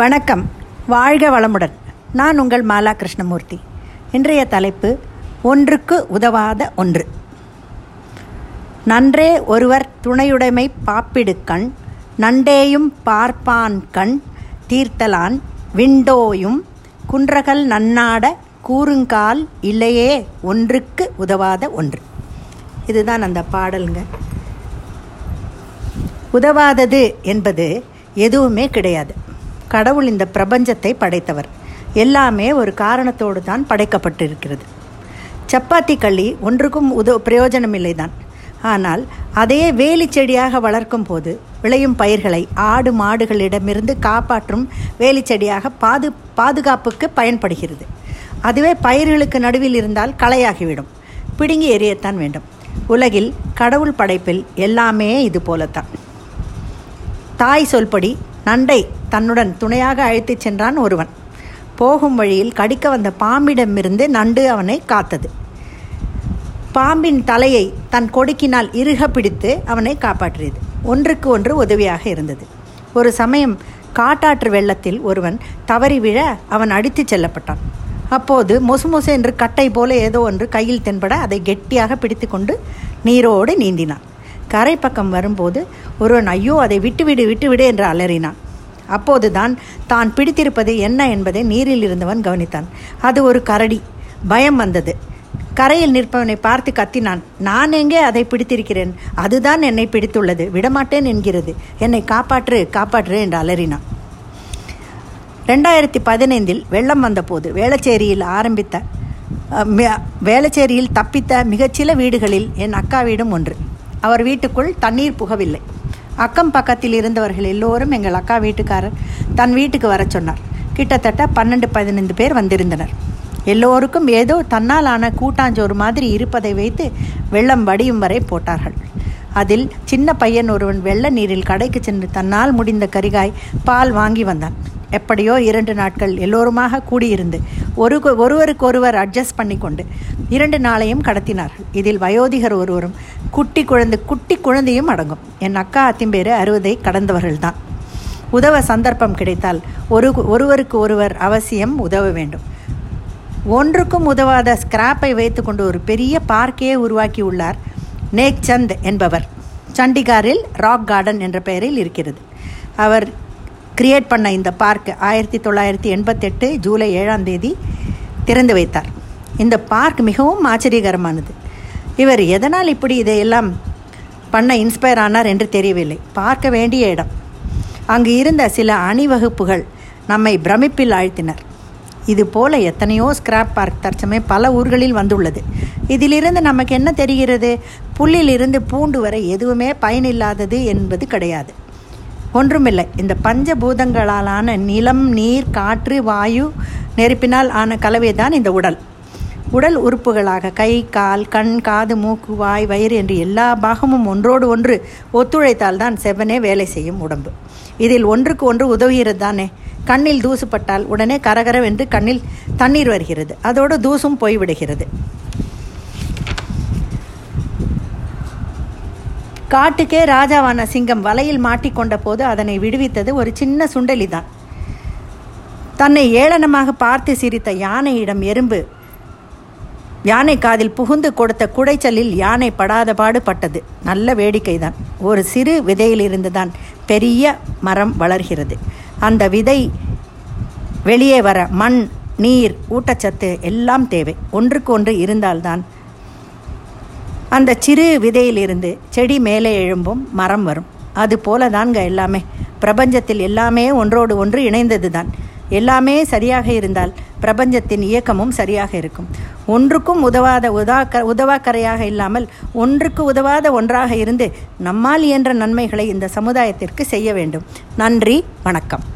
வணக்கம். வாழ்க வளமுடன். நான் உங்கள் மாலா கிருஷ்ணமூர்த்தி. இன்றைய தலைப்பு ஒன்றுக்கு உதவாத ஒன்று. நன்றே ஒருவர் துணையுடைமை பாப்பிடுக்கண் நண்டேயும் பார்ப்பான் கண் தீர்த்தலான் விண்டோயும் குன்றகல் நன்னாட கூறுங்கால் இல்லையே ஒன்றுக்கு உதவாத ஒன்று. இதுதான் அந்த பாடலுங்க. உதவாதது என்பது எதுவுமே கிடையாது. கடவுள் இந்த பிரபஞ்சத்தை படைத்தவர். எல்லாமே ஒரு காரணத்தோடு தான் படைக்கப்பட்டிருக்கிறது. சப்பாத்தி களி ஒன்றுக்கும் உத பிரயோஜனமில்லை தான் ஆனால் அதையே வேலி செடியாக வளர்க்கும் போது விளையும் பயிர்களை ஆடு மாடுகளிடமிருந்து காப்பாற்றும் வேலி செடியாக பாது பாதுகாப்புக்கு பயன்படுகிறது. அதுவே பயிர்களுக்கு நடுவில் இருந்தால் களையாகிவிடும். பிடுங்கி எரியத்தான் வேண்டும். உலகில் கடவுள் படைப்பில் எல்லாமே இது போலத்தான். தாய் சொல்படி நண்டை தன்னுடன் துணையாக அழைத்துச் சென்றான் ஒருவன். போகும் வழியில் கடிக்க வந்த பாம்பிடமிருந்து நண்டு அவனை காத்தது. பாம்பின் தலையை தன் கொடுக்கினால் இறுக பிடித்து அவனை காப்பாற்றியது. ஒன்றுக்கு ஒன்று உதவியாக இருந்தது. ஒரு சமயம் காட்டாற்று வெள்ளத்தில் ஒருவன் தவறி விழ அவன் அடித்துச் செல்லப்பட்டான். அப்போது மொசு மொசு என்று கட்டை போல ஏதோ ஒன்று கையில் தென்பட அதை கெட்டியாக பிடித்து கொண்டு நீரோடு நீந்தினான். கரை பக்கம் வரும்போது ஒருவன் ஐயோ அதை விட்டுவிடு விட்டுவிடு என்று அலறினான். அப்போதுதான் தான் பிடித்திருப்பது என்ன என்பதை நீரில் இருந்தவன் கவனித்தான். அது ஒரு கரடி. பயம் வந்தது. கரையில் நிற்பவனை பார்த்து கத்தினான். நான் எங்கே அதை பிடித்திருக்கிறேன்? அதுதான் என்னை பிடித்துள்ளது. விடமாட்டேன் என்கிறது. என்னை காப்பாற்று காப்பாற்று என்று அலறினான். ரெண்டாயிரத்தி பதினைந்தில் வெள்ளம் வந்தபோது வேளச்சேரியில் ஆரம்பித்த வேளச்சேரியில் தப்பித்த மிகச்சில வீடுகளில் என் அக்கா வீடும் ஒன்று. அவர் வீட்டுக்குள் தண்ணீர் புகவில்லை. அக்கம் பக்கத்தில் இருந்தவர்கள் எல்லோரும் எங்கள் அக்கா வீட்டுக்காரர் தன் வீட்டுக்கு வர சொன்னார். கிட்டத்தட்ட பன்னெண்டு பதினைந்து பேர் வந்திருந்தனர். எல்லோருக்கும் ஏதோ தன்னால் ஆன கூட்டாஞ்சோறு மாதிரி இருப்பதை வைத்து வெள்ளம் வடியும் வரை போட்டார்கள். அதில் சின்ன பையன் ஒருவன் வெள்ள நீரில் கடைக்கு சென்று தன்னால் முடிந்த கரிகாய் பால் வாங்கி வந்தான். எப்படியோ இரண்டு நாட்கள் எல்லோருமாக கூடியிருந்து ஒரு ஒருவருக்கொருவர் அட்ஜஸ்ட் பண்ணி கொண்டு இரண்டு நாளையும் கடத்தினார்கள். இதில் வயோதிகர் ஒருவரும் குட்டி குழந்தை குட்டி குழந்தையும் அடங்கும். என் அக்கா அத்திம்பேர் அறுபதை கடந்தவர்கள்தான். உதவ சந்தர்ப்பம் கிடைத்தால் ஒரு ஒருவருக்கு ஒருவர் அவசியம் உதவ வேண்டும். ஒன்றுக்கும் உதவாத ஸ்கிராப்பை வைத்துக்கொண்டு ஒரு பெரிய பார்க்கையே உருவாக்கி உள்ளார் நேக் சந்த் என்பவர். சண்டிகாரில் ராக் கார்டன் என்ற பெயரில் இருக்கிறது. அவர் கிரியேட் பண்ண இந்த பார்க் ஆயிரத்தி தொள்ளாயிரத்தி எண்பத்தெட்டு ஜூலை ஏழாம் தேதி திறந்து வைத்தார். இந்த பார்க் மிகவும் ஆச்சரியகரமானது. இவர் எதனால் இப்படி இதையெல்லாம் பண்ண இன்ஸ்பயர் ஆனார் என்று தெரியவில்லை. பார்க்க வேண்டிய இடம். அங்கு இருந்த சில அணிவகுப்புகள் நம்மை பிரமிப்பில் ஆழ்த்தினர். இது போல எத்தனையோ ஸ்கிராப் பார்க் தற்சமயம் பல ஊர்களில் வந்துள்ளது. இதிலிருந்து நமக்கு என்ன தெரிகிறது? புல்லிலிருந்து பூண்டு வரை எதுவுமே பயனில்லாதது என்பது கிடையாது. ஒன்றுமில்லை. இந்த பஞ்சபூதங்களாலான நிலம் நீர் காற்று வாயு நெருப்பினால் ஆன கலவை தான் இந்த உடல். உடல் உறுப்புகளாக கை கால் கண் காது மூக்கு வாய் வயிறு என்று எல்லா பாகமும் ஒன்றோடு ஒன்று ஒத்துழைத்தால் தான் செவ்வனே வேலை செய்யும் உடம்பு. இதில் ஒன்றுக்கு ஒன்று உதவுகிறது தானே? கண்ணில் தூசுப்பட்டால் உடனே கரகரவென்று கண்ணில் தண்ணீர் வருகிறது. அதோடு தூசும் போய்விடுகிறது. காட்டுக்கே ராஜாவான சிங்கம் வலையில் மாட்டிக்கொண்ட போது அதனை விடுவித்தது ஒரு சின்ன சுண்டலி தான் தன்னை ஏளனமாக பார்த்து சிரித்த யானையிடம் எறும்பு. யானை காதில் புகுந்து கொடுத்த குடைச்சலில் யானை படாத பாடுபட்டது நல்ல வேடிக்கைதான். ஒரு சிறு விதையிலிருந்து தான் பெரிய மரம் வளர்கிறது. அந்த விதை வெளியே வர மண் நீர் ஊட்டச்சத்து எல்லாம் தேவை. ஒன்றுக்கு ஒன்று இருந்தால்தான் அந்த சிறு விதையிலிருந்து செடி மேலே எழும்பும் மரம் வரும். அது போல தான்ங்க எல்லாமே. பிரபஞ்சத்தில் எல்லாமே ஒன்றோடு ஒன்று இணைந்தது தான் எல்லாமே சரியாக இருந்தால் பிரபஞ்சத்தின் இயக்கமும் சரியாக இருக்கும். ஒன்றுக்கும் உதவாத உதாக்க உதவாக்கரையாக இல்லாமல் ஒன்றுக்கு உதவாத ஒன்றாக இருந்து நம்மால் இயன்ற நன்மைகளை இந்த சமுதாயத்திற்கு செய்ய வேண்டும். நன்றி வணக்கம்.